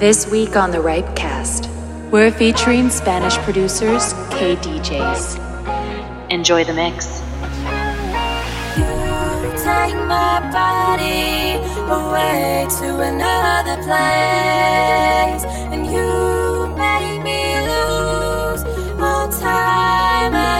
This week on the Ripe Cast, we're featuring Spanish producers KDJs. Enjoy the mix. Take my body away to another place, and you make me lose all time.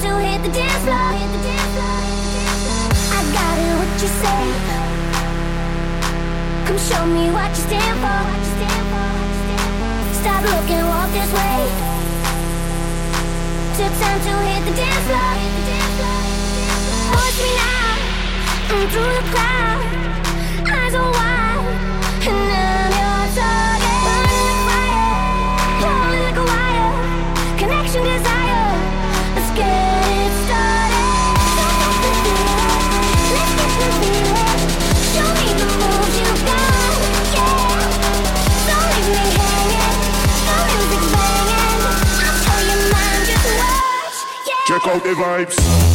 To hit the dance floor. I got it, what you say. Come show me what you stand for. Stop looking, walk this way. It's time to hit the dance floor. Me now, through the crowd. Eyes are wide, Check out the vibes.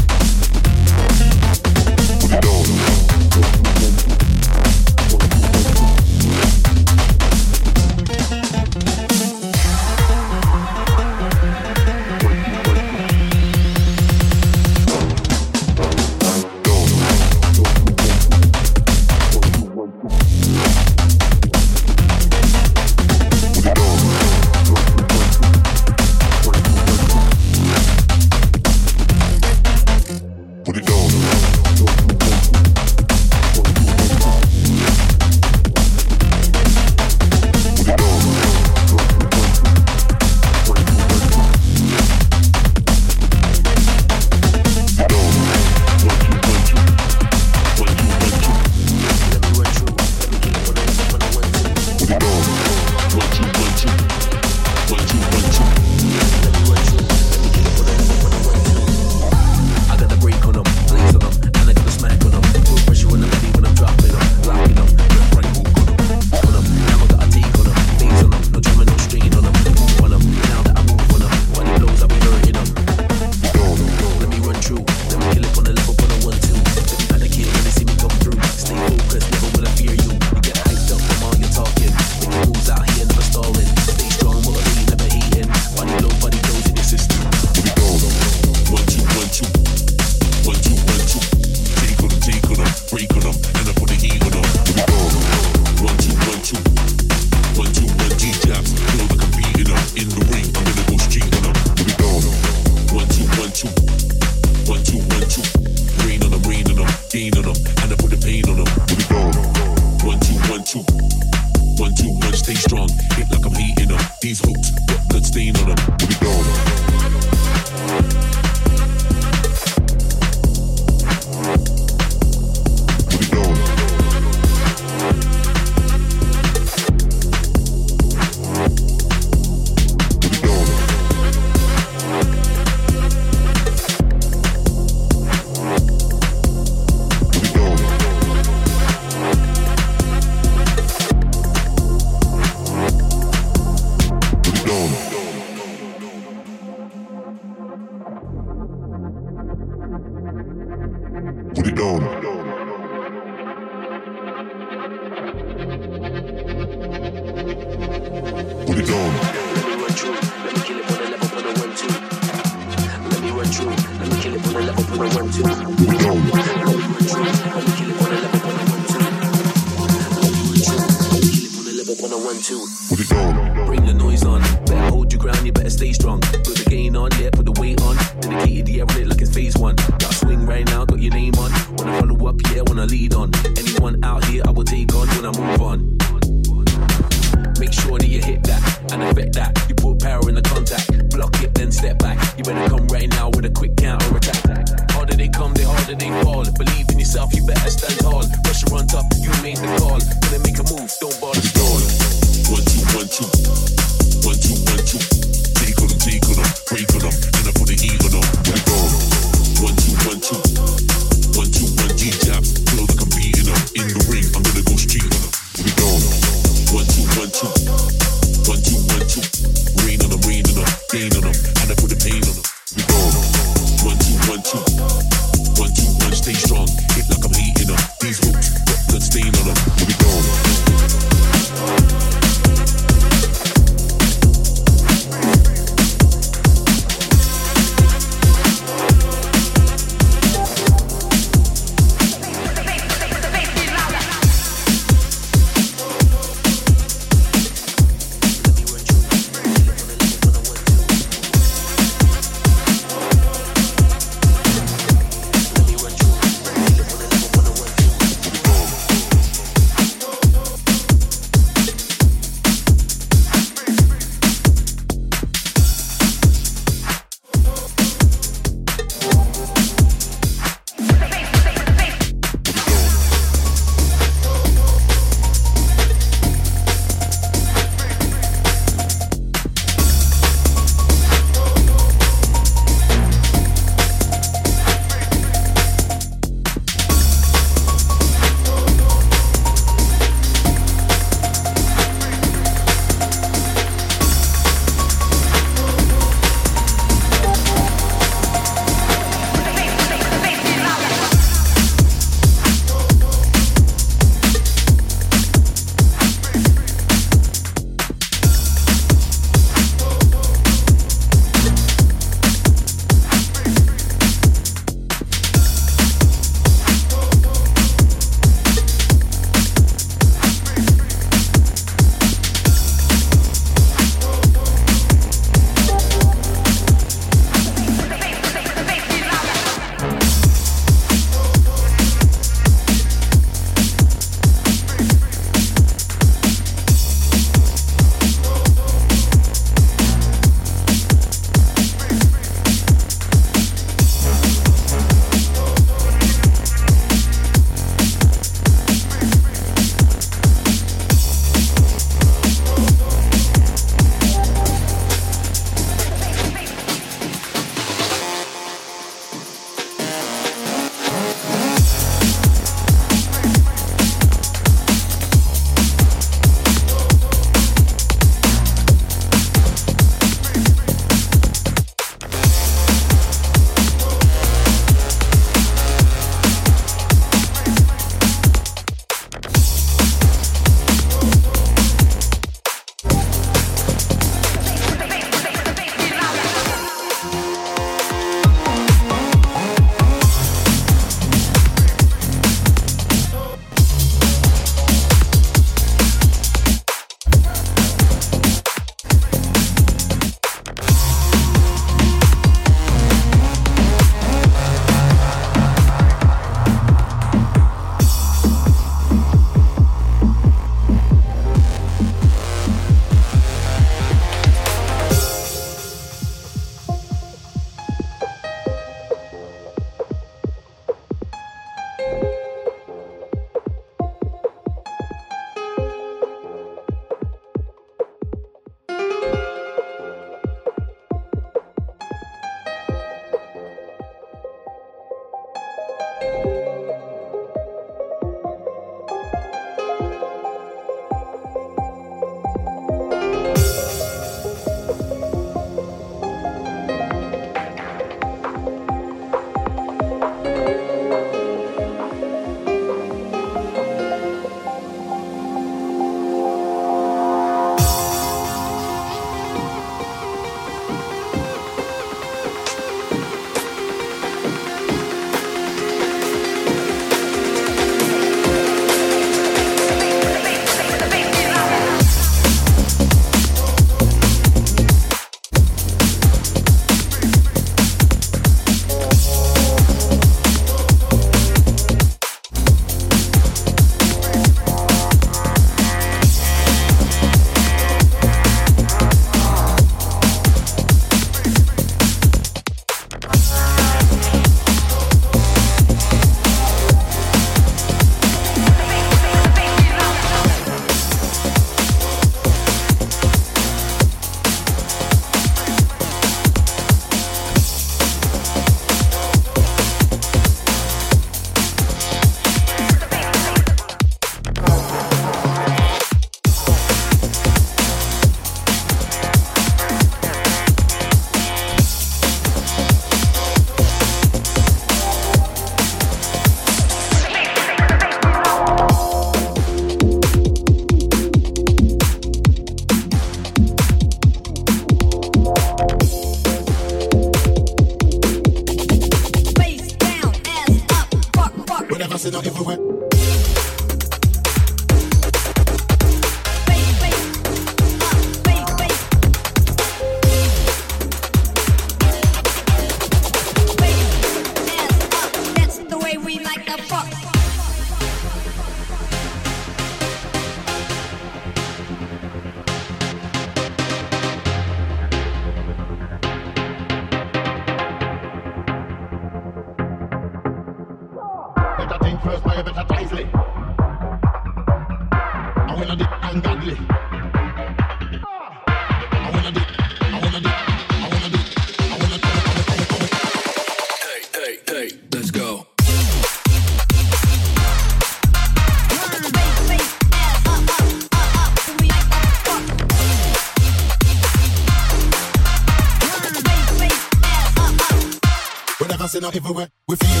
Dancing everywhere. We feel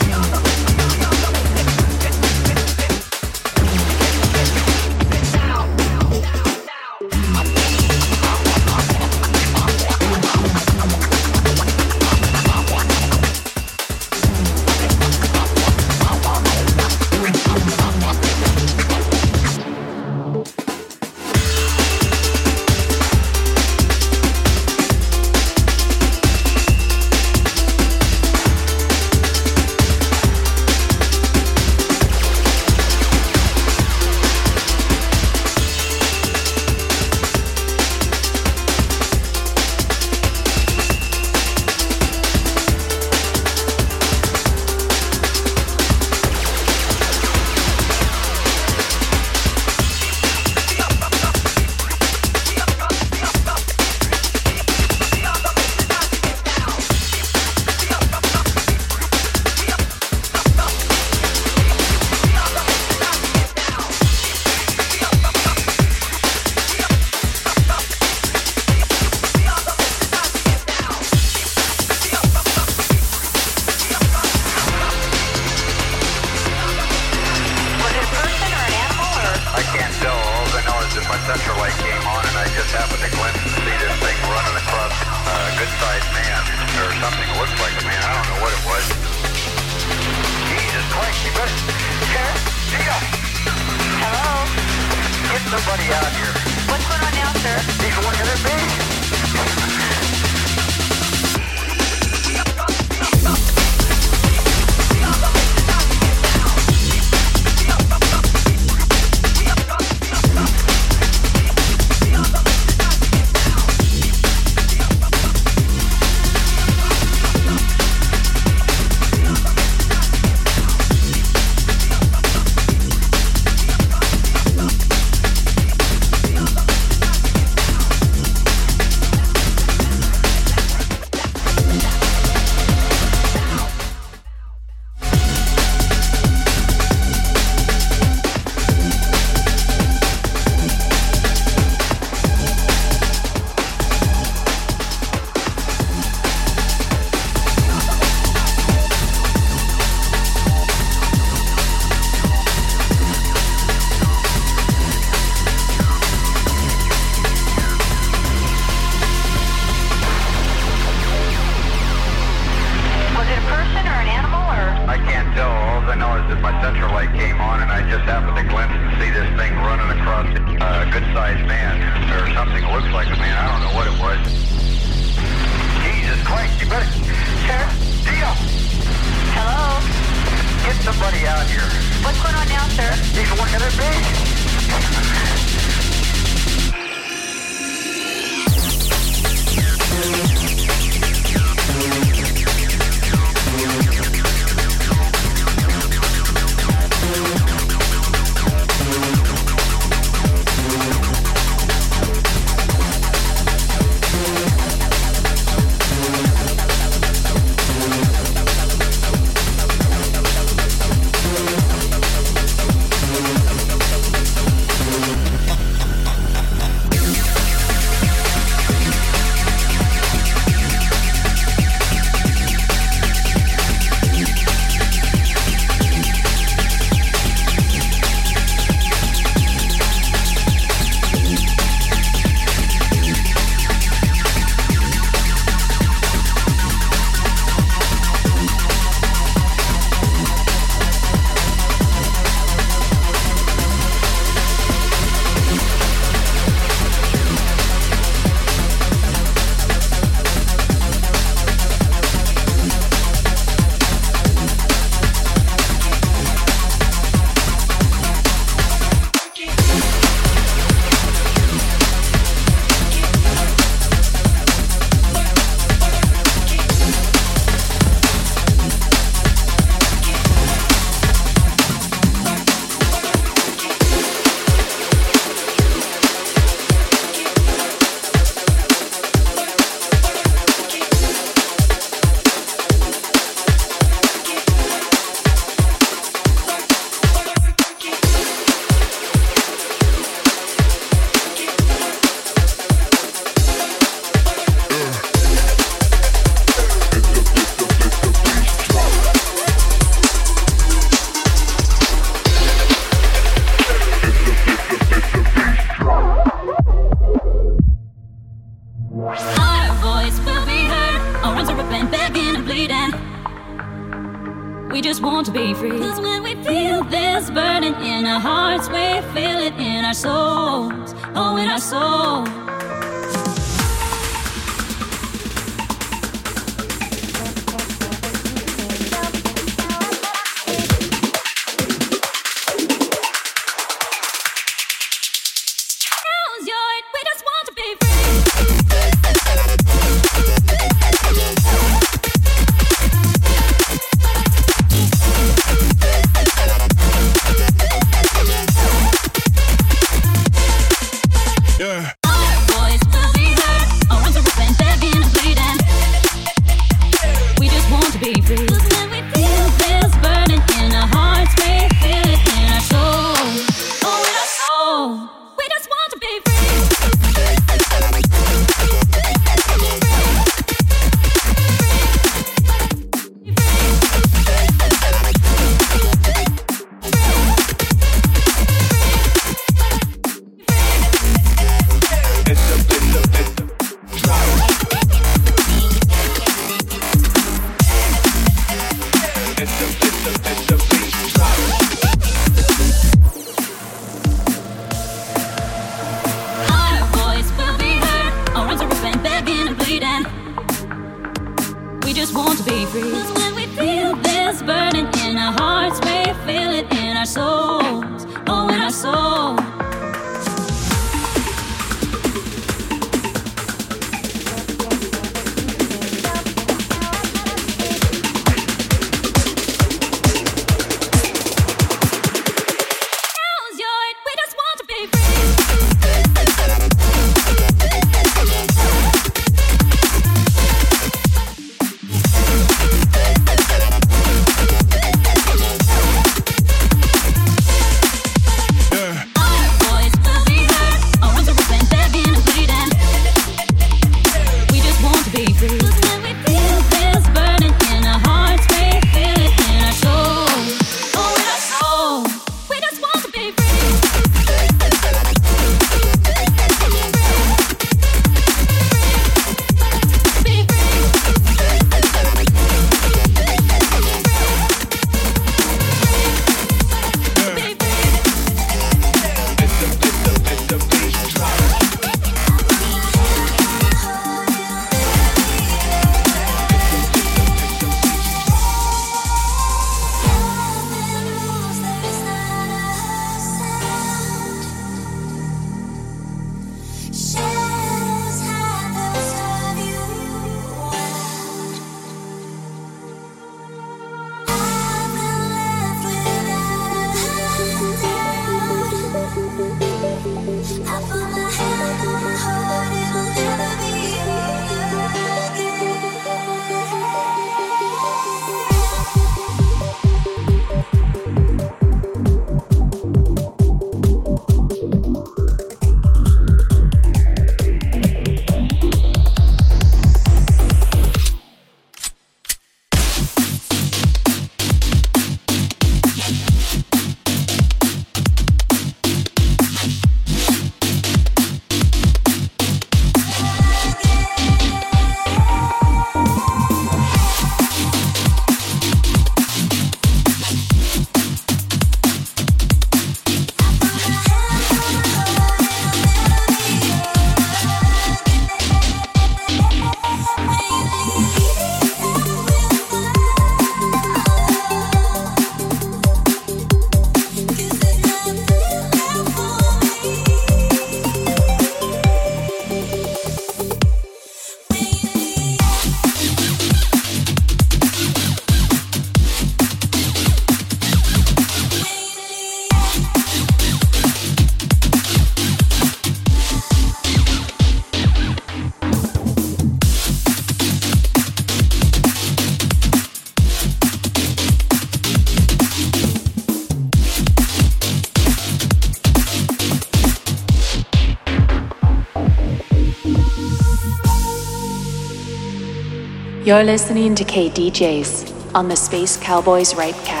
You're listening to KDJs on the Space Cowboys Right Cat.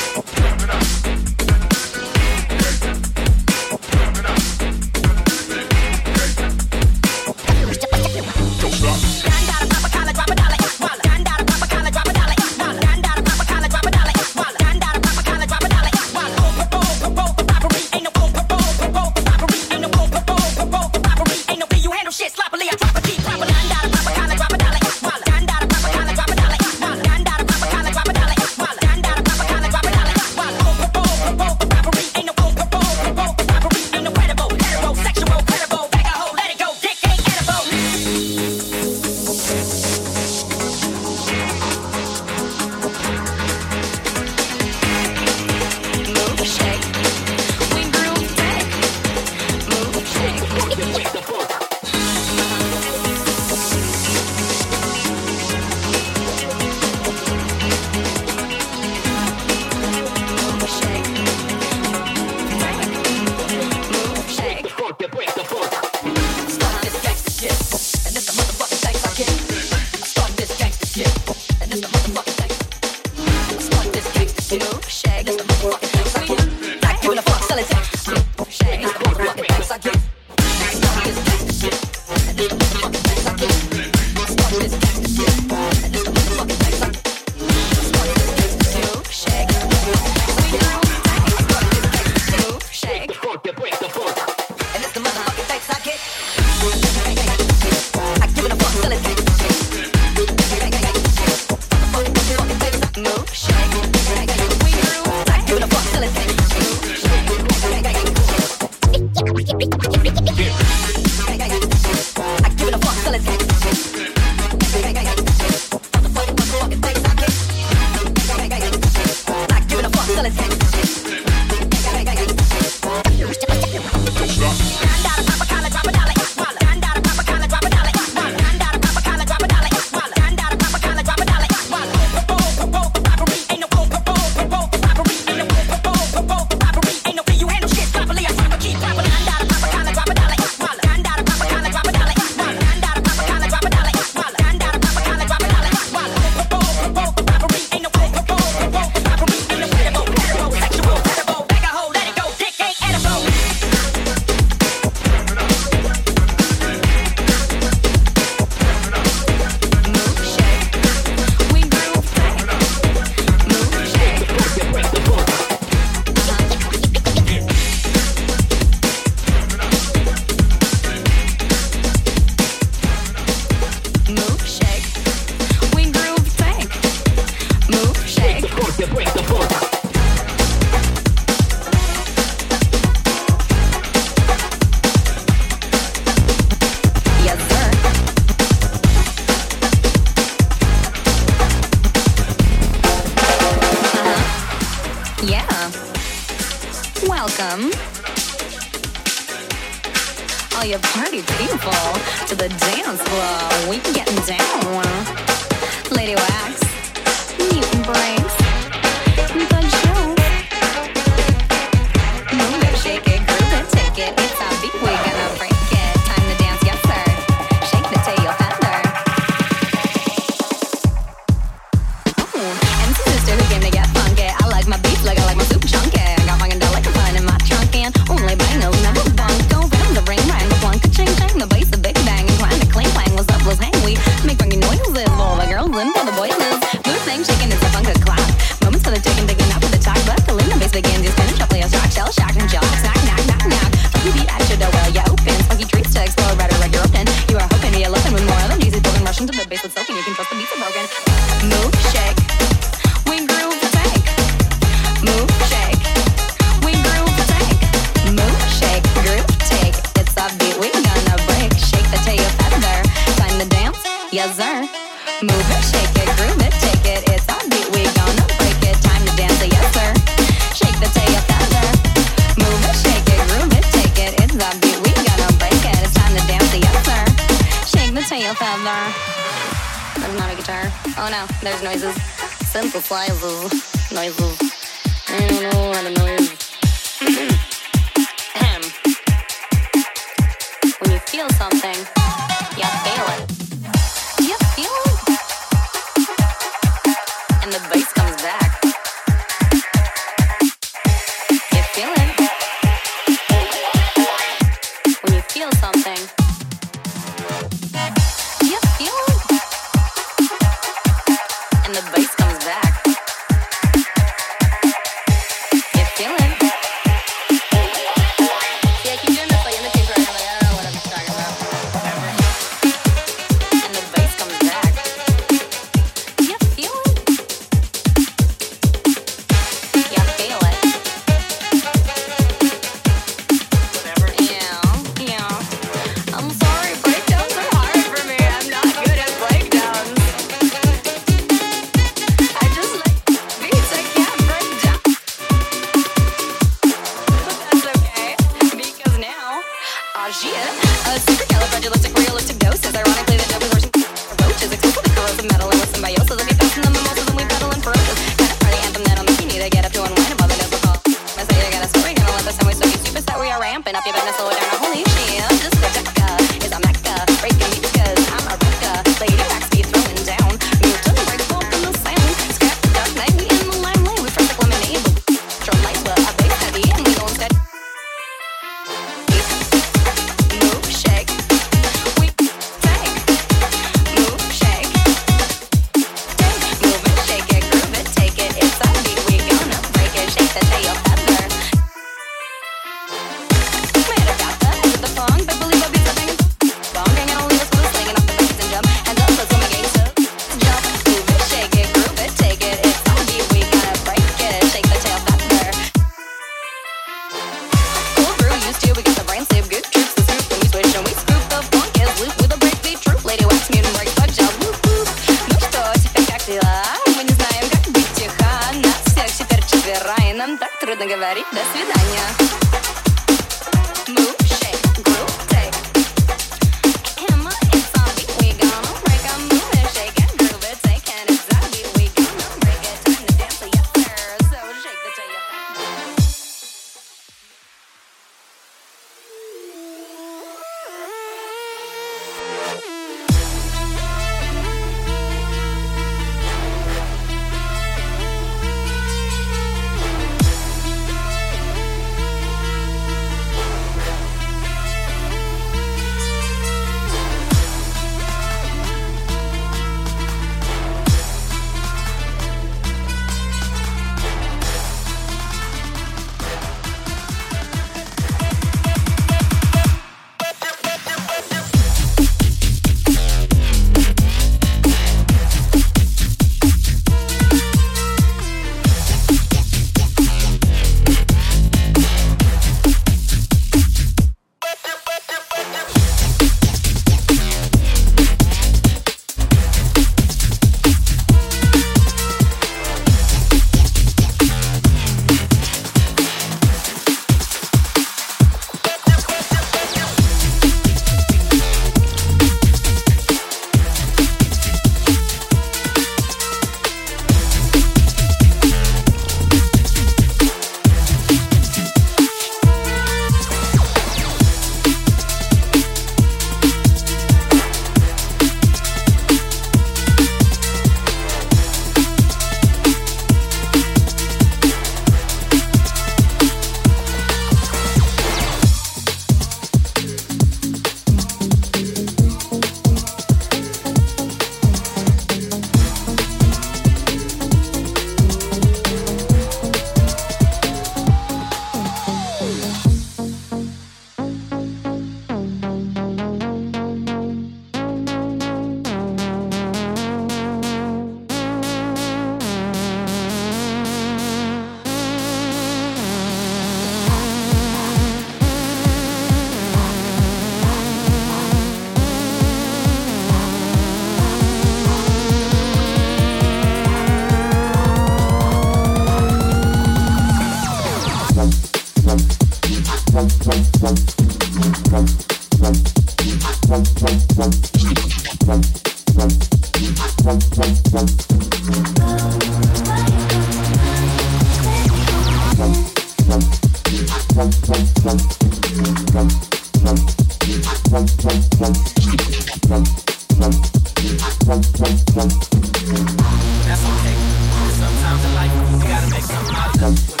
Something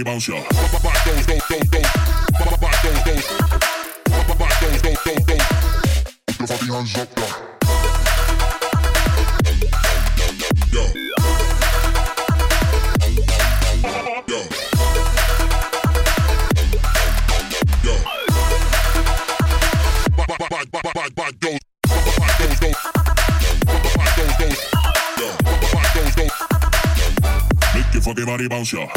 이번小. Body bounce, y'all.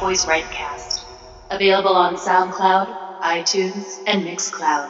Cowboys Rightcast, available on SoundCloud, iTunes, and Mixcloud.